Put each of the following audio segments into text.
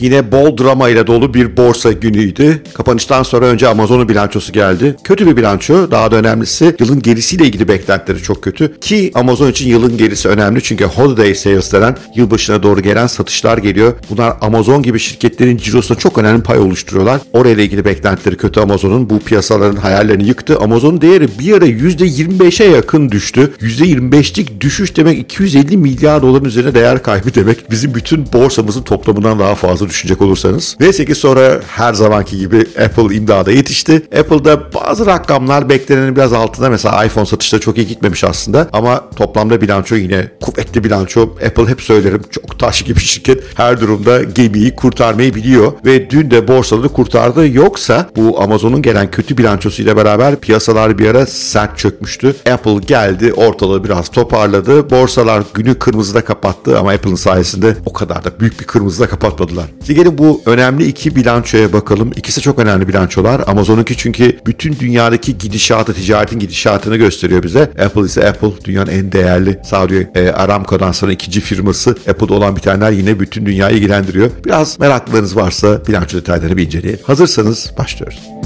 Yine bol drama ile dolu bir borsa günüydü. Kapanıştan sonra önce Amazon'un bilançosu geldi. Kötü bir bilanço. Daha da önemlisi yılın gerisiyle ilgili beklentileri çok kötü. Ki Amazon için yılın gerisi önemli çünkü holiday sales denen yılbaşına doğru gelen satışlar geliyor. Bunlar Amazon gibi şirketlerin cirosuna çok önemli pay oluşturuyorlar. Orayla ilgili beklentileri kötü Amazon'un. Bu piyasaların hayallerini yıktı. Amazon'un değeri bir ara %25'e yakın düştü. %25'lik düşüş demek 250 milyar doların üzerine değer kaybı demek. Bizim bütün borsamızın toplamından daha fazla düşünecek olursanız. Neyse ki sonra her zamanki gibi Apple imdada yetişti. Apple'da bazı rakamlar beklenenin biraz altında. Mesela iPhone satışları çok iyi gitmemiş aslında. Ama toplamda bilanço yine kuvvetli bilanço. Apple hep söylerim çok taş gibi şirket. Her durumda gemiyi kurtarmayı biliyor. Ve dün de borsaları kurtardı. Yoksa bu Amazon'un gelen kötü bilançosuyla beraber piyasalar bir ara sert çökmüştü. Apple geldi ortalığı biraz toparladı. Borsalar günü kırmızıda kapattı ama Apple'ın sayesinde o kadar da büyük bir kırmızıda kapatmadılar. Şimdi gelin bu önemli iki bilançoya bakalım. İkisi çok önemli bilançolar. Amazon'unki çünkü bütün dünyadaki gidişatı, ticaretin gidişatını gösteriyor bize. Apple ise Apple dünyanın en değerli Saudi e, Aramco'dan sonra ikinci firması. Apple'da olan bitenler yine bütün dünyayı ilgilendiriyor. Biraz meraklarınız varsa bilanço detaylarını bir inceleyelim. Hazırsanız başlıyoruz.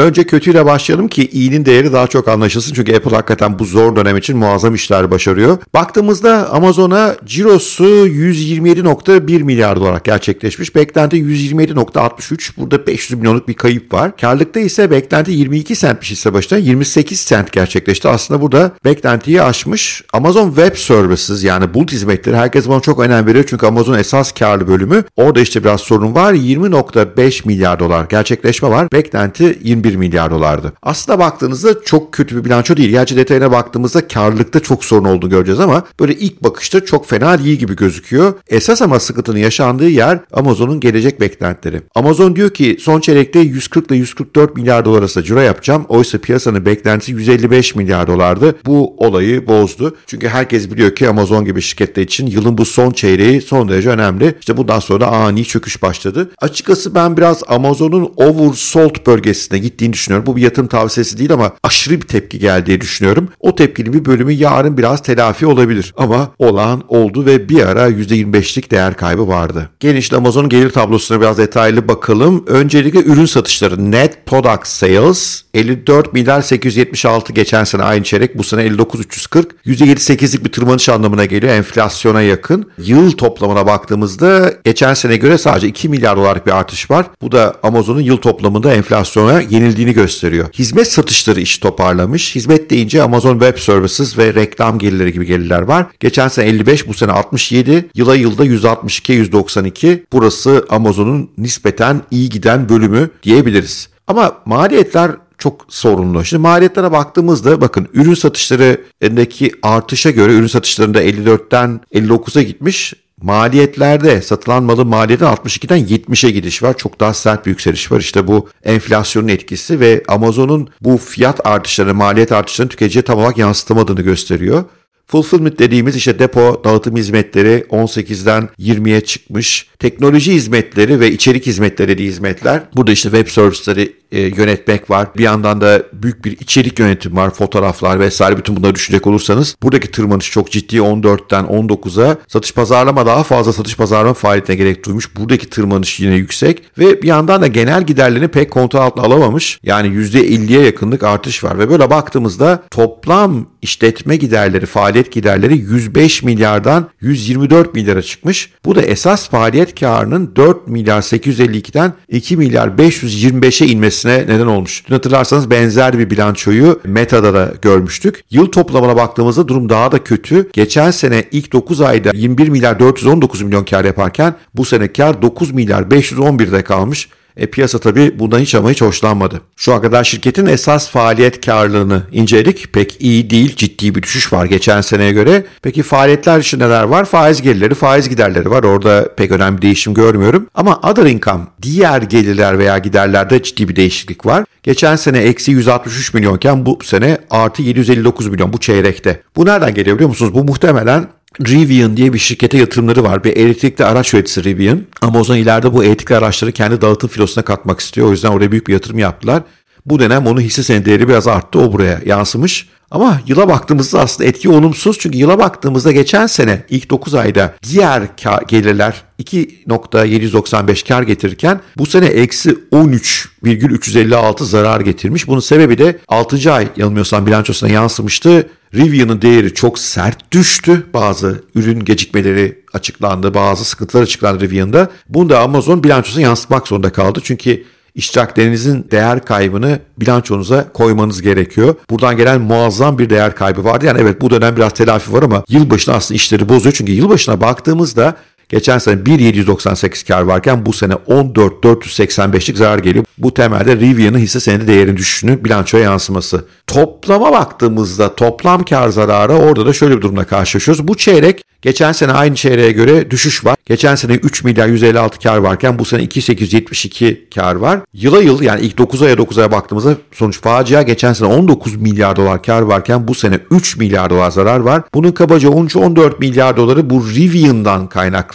Önce kötüyle başlayalım ki iyinin değeri daha çok anlaşılsın. Çünkü Apple hakikaten bu zor dönem için muazzam işler başarıyor. Baktığımızda Amazon'a cirosu 127.1 milyar dolar gerçekleşmiş. Beklenti 127.63. Burada 500 milyonluk bir kayıp var. Karlıkta ise beklenti 22 centmiş hisse başına 28 cent gerçekleşti. Aslında burada beklentiyi aşmış. Amazon Web Services yani bulut hizmetleri herkes buna çok önem veriyor. Çünkü Amazon esas karlı bölümü. Orada işte biraz sorun var. 20.5 milyar dolar gerçekleşme var. Beklenti 21 milyar dolardı. Aslında baktığınızda çok kötü bir bilanço değil. Gerçi detayına baktığımızda karlılıkta çok sorun olduğunu göreceğiz ama böyle ilk bakışta çok fena değil gibi gözüküyor. Esas ama sıkıntının yaşandığı yer Amazon'un gelecek beklentileri. Amazon diyor ki son çeyrekte 140 ile 144 milyar dolar arasında ciro yapacağım. Oysa piyasanın beklentisi 155 milyar dolardı. Bu olayı bozdu. Çünkü herkes biliyor ki Amazon gibi şirketler için yılın bu son çeyreği son derece önemli. İşte bundan sonra ani çöküş başladı. Açıkçası ben biraz Amazon'un oversold bölgesine gittiğini düşünüyorum. Bu bir yatırım tavsiyesi değil ama aşırı bir tepki geldiği düşünüyorum. O tepkinin bir bölümü yarın biraz telafi olabilir. Ama olan oldu ve bir ara %25'lik değer kaybı vardı. Gelin Amazon'un gelir tablosuna biraz detaylı bakalım. Öncelikle ürün satışları net product sales 54 milyar 876 geçen sene aynı çeyrek bu sene 59 340 %7-8'lik bir tırmanış anlamına geliyor enflasyona yakın. Yıl toplamına baktığımızda geçen sene göre sadece 2 milyar dolarlık bir artış var. Bu da Amazon'un yıl toplamında enflasyona yenildiğini gösteriyor. Hizmet satışları iş toparlamış. Hizmet deyince Amazon Web Services ve reklam gelirleri gibi gelirler var. Geçen sene 55, bu sene 67, yıla yılda 162, 192. Burası Amazon'un nispeten iyi giden bölümü diyebiliriz. Ama maliyetler çok sorunlu. Şimdi maliyetlere baktığımızda bakın ürün satışlarındaki artışa göre ürün satışlarında 54'ten 59'a gitmiş maliyetlerde satılan malın maliyeti 62'den 70'e gidiş var. Çok daha sert bir yükseliş var. İşte bu enflasyonun etkisi ve Amazon'un bu fiyat artışları, maliyet artışlarını tüketiciye tam olarak yansıtamadığını gösteriyor. Fulfillment dediğimiz işte depo dağıtım hizmetleri 18'den 20'ye çıkmış. Teknoloji hizmetleri ve içerik hizmetleri dediği hizmetler. Burada işte web servisleri e, yönetmek var. Bir yandan da büyük bir içerik yönetimi var. Fotoğraflar vesaire bütün bunları düşünecek olursanız buradaki tırmanış çok ciddi 14'ten 19'a satış pazarlama daha fazla satış pazarlama faaliyetine gerek duymuş. Buradaki tırmanış yine yüksek ve bir yandan da genel giderlerini pek kontrol altına alamamış. Yani %50'ye yakınlık artış var ve böyle baktığımızda toplam işletme giderleri, faaliyet giderleri 105 milyardan 124 milyara çıkmış. Bu da esas faaliyet karının 4 milyar 852'den 2 milyar 525'e inmesi düşmesine neden olmuş. Dün hatırlarsanız benzer bir bilançoyu Meta'da da görmüştük. Yıl toplamına baktığımızda durum daha da kötü. Geçen sene ilk 9 ayda 21 milyar 419 milyon kar yaparken bu sene kar 9 milyar 511'de kalmış. E, piyasa tabii bundan hiç ama hiç hoşlanmadı. Şu ana kadar şirketin esas faaliyet karlılığını inceledik. Pek iyi değil, ciddi bir düşüş var geçen seneye göre. Peki faaliyetler için neler var? Faiz gelirleri, faiz giderleri var. Orada pek önemli değişim görmüyorum. Ama other income, diğer gelirler veya giderlerde ciddi bir değişiklik var. Geçen sene eksi 163 milyonken bu sene artı 759 milyon bu çeyrekte. Bu nereden geliyor biliyor musunuz? Bu muhtemelen Rivian diye bir şirkete yatırımları var. Bir elektrikli araç üreticisi Rivian. Amazon ileride bu elektrikli araçları kendi dağıtım filosuna katmak istiyor. O yüzden oraya büyük bir yatırım yaptılar. Bu dönem onun hisse senedi değeri biraz arttı. O buraya yansımış. Ama yıla baktığımızda aslında etki olumsuz. Çünkü yıla baktığımızda geçen sene ilk 9 ayda diğer gelirler 2.795 kar getirirken bu sene eksi 13,356 zarar getirmiş. Bunun sebebi de 6. ay yanılmıyorsam bilançosuna yansımıştı. Rivian'ın değeri çok sert düştü. Bazı ürün gecikmeleri açıklandı, bazı sıkıntılar açıklandı Rivian'da. Bunu da Amazon bilançosuna yansıtmak zorunda kaldı. Çünkü iştiraklerinizin değer kaybını bilançonuza koymanız gerekiyor. Buradan gelen muazzam bir değer kaybı vardı. Yani evet bu dönem biraz telafi var ama yılbaşına aslında işleri bozuyor. Çünkü yılbaşına baktığımızda Geçen sene 1.798 kar varken bu sene 14.485'lik zarar geliyor. Bu temelde Rivian'ın hisse senedi değerinin düşüşünü bilançoya yansıması. Toplama baktığımızda toplam kar zararı orada da şöyle bir durumla karşılaşıyoruz. Bu çeyrek geçen sene aynı çeyreğe göre düşüş var. Geçen sene 3 milyar 156 kar varken bu sene 2872 kar var. Yıla yıl yani ilk 9 aya 9 aya baktığımızda sonuç facia. Geçen sene 19 milyar dolar kar varken bu sene 3 milyar dolar zarar var. Bunun kabaca 13-14 milyar doları bu Rivian'dan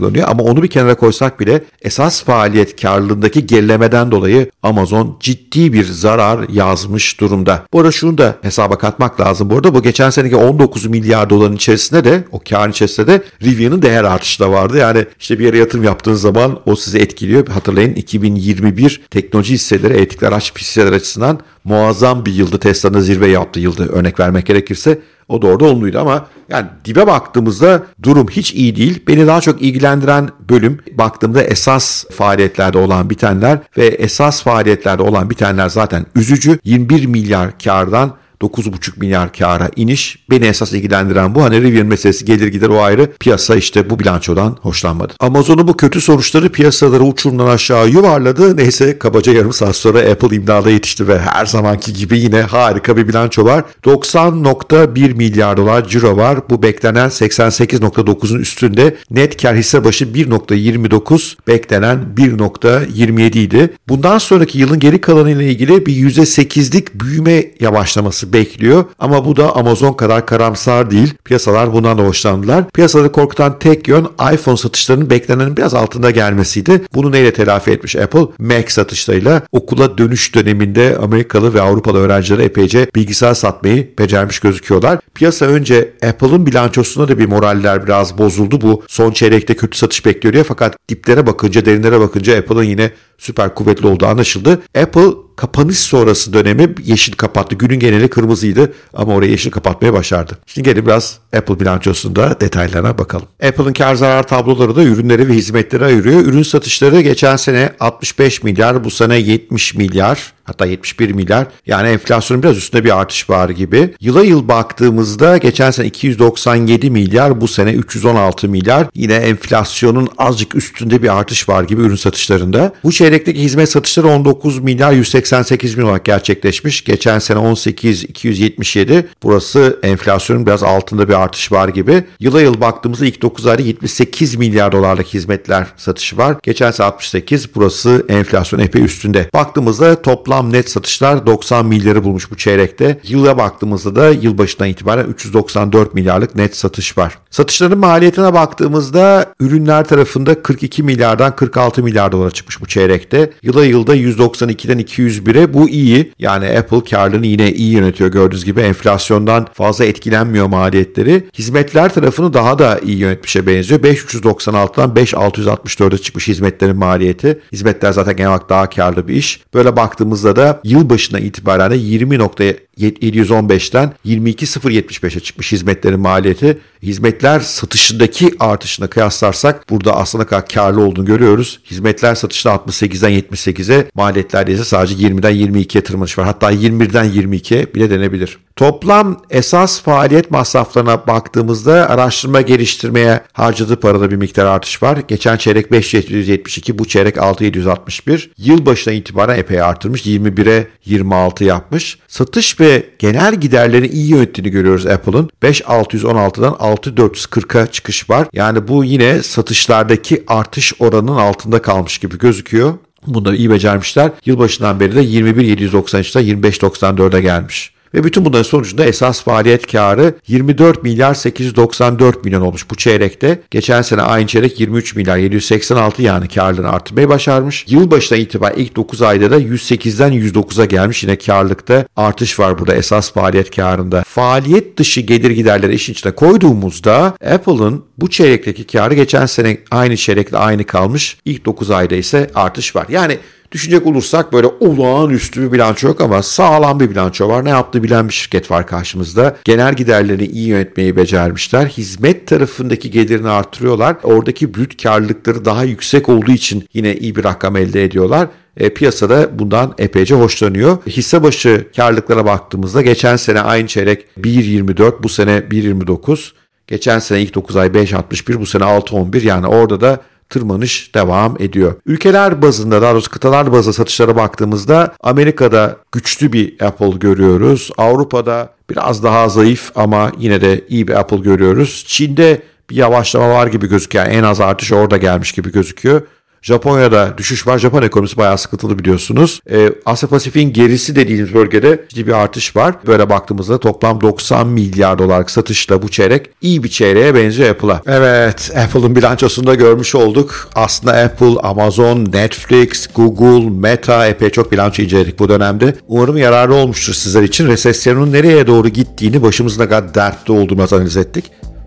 kaynaklanıyor. Ama onu bir kenara koysak bile esas faaliyet karlılığındaki gerilemeden dolayı Amazon ciddi bir zarar yazmış durumda. Bu arada şunu da hesaba katmak lazım. Bu arada bu geçen seneki 19 milyar doların içerisinde de o karın içerisinde de Rivian'ın değer artışı da vardı. Yani işte bir yere yatırım yaptığınız zaman o sizi etkiliyor. Hatırlayın 2021 teknoloji hisseleri, elektrikli araç hisseler açısından muazzam bir yıldı. Tesla'nın zirve yaptığı yıldı örnek vermek gerekirse. O da orada olumluydu ama yani dibe baktığımızda durum hiç iyi değil. Beni daha çok ilgilendiren bölüm baktığımda esas faaliyetlerde olan bitenler ve esas faaliyetlerde olan bitenler zaten üzücü. 21 milyar kardan 9,5 milyar kara iniş. Beni esas ilgilendiren bu. Hani Rivian meselesi gelir gider o ayrı. Piyasa işte bu bilançodan hoşlanmadı. Amazon'un bu kötü sonuçları piyasaları uçurumdan aşağı yuvarladı. Neyse kabaca yarım saat sonra Apple imdada yetişti ve her zamanki gibi yine harika bir bilanço var. 90.1 milyar dolar ciro var. Bu beklenen 88.9'un üstünde. Net kar hisse başı 1.29 beklenen 1.27 idi. Bundan sonraki yılın geri kalanı ile ilgili bir %8'lik büyüme yavaşlaması bekliyor. Ama bu da Amazon kadar karamsar değil. Piyasalar bundan da hoşlandılar. Piyasaları korkutan tek yön iPhone satışlarının beklenenin biraz altında gelmesiydi. Bunu neyle telafi etmiş Apple? Mac satışlarıyla okula dönüş döneminde Amerikalı ve Avrupalı öğrencilere epeyce bilgisayar satmayı becermiş gözüküyorlar. Piyasa önce Apple'ın bilançosunda da bir moraller biraz bozuldu. Bu son çeyrekte kötü satış bekliyor diye fakat diplere bakınca, derinlere bakınca Apple'ın yine süper kuvvetli olduğu anlaşıldı. Apple kapanış sonrası dönemi yeşil kapattı. Günün geneli kırmızıydı ama orayı yeşil kapatmaya başardı. Şimdi gelin biraz Apple bilançosunda detaylarına bakalım. Apple'ın kar zarar tabloları da ürünleri ve hizmetleri ayırıyor. Ürün satışları geçen sene 65 milyar, bu sene 70 milyar hatta 71 milyar. Yani enflasyonun biraz üstünde bir artış var gibi. Yıla yıl baktığımızda geçen sene 297 milyar, bu sene 316 milyar. Yine enflasyonun azıcık üstünde bir artış var gibi ürün satışlarında. Bu çeyrekteki hizmet satışları 19 milyar 188 milyon olarak gerçekleşmiş. Geçen sene 18 277. Burası enflasyonun biraz altında bir artış var gibi. Yıla yıl baktığımızda ilk 9 ayda 78 milyar dolarlık hizmetler satışı var. Geçen sene 68. Burası enflasyon epey üstünde. Baktığımızda toplam net satışlar 90 milyarı bulmuş bu çeyrekte. Yıla baktığımızda da yılbaşından itibaren 394 milyarlık net satış var. Satışların maliyetine baktığımızda ürünler tarafında 42 milyardan 46 milyar dolara çıkmış bu çeyrekte. Yıla yılda 192'den 201'e bu iyi. Yani Apple karlılığını yine iyi yönetiyor gördüğünüz gibi enflasyondan fazla etkilenmiyor maliyetleri. Hizmetler tarafını daha da iyi yönetmişe benziyor. 5396'dan 5664'e çıkmış hizmetlerin maliyeti. Hizmetler zaten genel olarak daha karlı bir iş. Böyle baktığımızda hızla da yılbaşına itibaren de 20.2 715'ten 22.075'e çıkmış hizmetlerin maliyeti. Hizmetler satışındaki artışına kıyaslarsak burada aslında kadar karlı olduğunu görüyoruz. Hizmetler satışında 68'den 78'e, maliyetlerde ise sadece 20'den 22'ye tırmanış var. Hatta 21'den 22'ye bile denebilir. Toplam esas faaliyet masraflarına baktığımızda araştırma geliştirmeye harcadığı parada bir miktar artış var. Geçen çeyrek 5772, bu çeyrek 6761. Yılbaşına itibaren epey artırmış. 21'e 26 yapmış. Satış ve genel giderlerini iyi yönettiğini görüyoruz Apple'ın. 5616'dan 6440'a çıkış var. Yani bu yine satışlardaki artış oranının altında kalmış gibi gözüküyor. Bunu da iyi becermişler. Yılbaşından beri de 21.793'ten 25.94'e gelmiş. Ve bütün bunların sonucunda esas faaliyet karı 24 milyar 894 milyon olmuş bu çeyrekte. Geçen sene aynı çeyrek 23 milyar 786 yani karlılığını artırmayı başarmış. Yılbaşına itibaren ilk 9 ayda da 108'den 109'a gelmiş. Yine karlılıkta artış var burada esas faaliyet karında. Faaliyet dışı gelir giderleri işin içine koyduğumuzda Apple'ın bu çeyrekteki karı geçen sene aynı çeyrekle aynı kalmış. İlk 9 ayda ise artış var. Yani Düşünecek olursak böyle olağanüstü bir bilanço yok ama sağlam bir bilanço var. Ne yaptığı bilen bir şirket var karşımızda. Genel giderlerini iyi yönetmeyi becermişler. Hizmet tarafındaki gelirini artırıyorlar. Oradaki brüt karlılıkları daha yüksek olduğu için yine iyi bir rakam elde ediyorlar. E, piyasada bundan epeyce hoşlanıyor. Hisse başı karlılıklara baktığımızda geçen sene aynı çeyrek 1.24 bu sene 1.29. Geçen sene ilk 9 ay 5.61 bu sene 6.11 yani orada da tırmanış devam ediyor. Ülkeler bazında daha doğrusu kıtalar bazında satışlara baktığımızda Amerika'da güçlü bir Apple görüyoruz. Avrupa'da biraz daha zayıf ama yine de iyi bir Apple görüyoruz. Çin'de bir yavaşlama var gibi gözüküyor. En az artış orada gelmiş gibi gözüküyor. Japonya'da düşüş var. Japon ekonomisi bayağı sıkıntılı biliyorsunuz. E, Asya Pasifik'in gerisi dediğimiz bölgede ciddi bir artış var. Böyle baktığımızda toplam 90 milyar dolarlık satışla bu çeyrek iyi bir çeyreğe benziyor Apple'a. Evet Apple'ın bilançosunda görmüş olduk. Aslında Apple, Amazon, Netflix, Google, Meta epey çok bilanço inceledik bu dönemde. Umarım yararlı olmuştur sizler için. Resesyonun nereye doğru gittiğini başımızın ne kadar dertli olduğunu analiz ettik.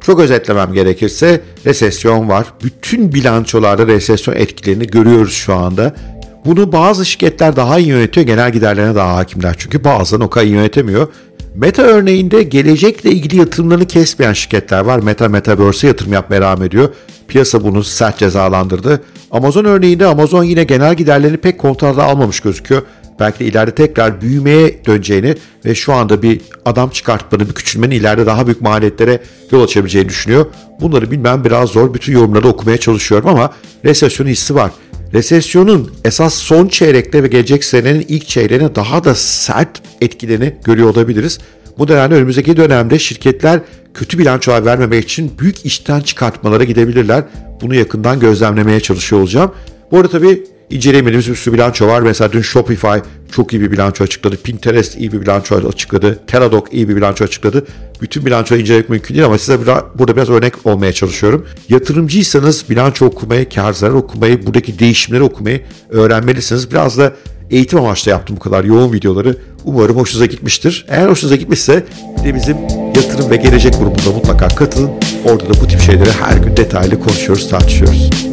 Çok özetlemem gerekirse resesyon var. Bütün bilançolarda resesyon etkilerini görüyoruz şu anda. Bunu bazı şirketler daha iyi yönetiyor, genel giderlerine daha hakimler. Çünkü bazıları o kadar iyi yönetemiyor. Meta örneğinde gelecekle ilgili yatırımlarını kesmeyen şirketler var. Meta Metaverse'e yatırım yapmaya devam ediyor. Piyasa bunu sert cezalandırdı. Amazon örneğinde Amazon yine genel giderlerini pek kontrolde almamış gözüküyor belki de ileride tekrar büyümeye döneceğini ve şu anda bir adam çıkartmanın, bir küçülmenin ileride daha büyük maliyetlere yol açabileceğini düşünüyor. Bunları bilmem biraz zor. Bütün yorumları okumaya çalışıyorum ama resesyon hissi var. Resesyonun esas son çeyrekte ve gelecek senenin ilk çeyreğine daha da sert etkilerini görüyor olabiliriz. Bu nedenle önümüzdeki dönemde şirketler kötü bilançolar vermemek için büyük işten çıkartmalara gidebilirler. Bunu yakından gözlemlemeye çalışıyor olacağım. Bu arada tabii İnceleyemediğimiz bir sürü bilanço var. Mesela dün Shopify çok iyi bir bilanço açıkladı. Pinterest iyi bir bilanço açıkladı. Teladoc iyi bir bilanço açıkladı. Bütün bilançoyu incelemek mümkün değil ama size burada biraz örnek olmaya çalışıyorum. Yatırımcıysanız bilanço okumayı, kar zarar okumayı, buradaki değişimleri okumayı öğrenmelisiniz. Biraz da eğitim amaçlı yaptım bu kadar yoğun videoları. Umarım hoşunuza gitmiştir. Eğer hoşunuza gitmişse de bizim yatırım ve gelecek grubumuza mutlaka katılın. Orada da bu tip şeyleri her gün detaylı konuşuyoruz, tartışıyoruz.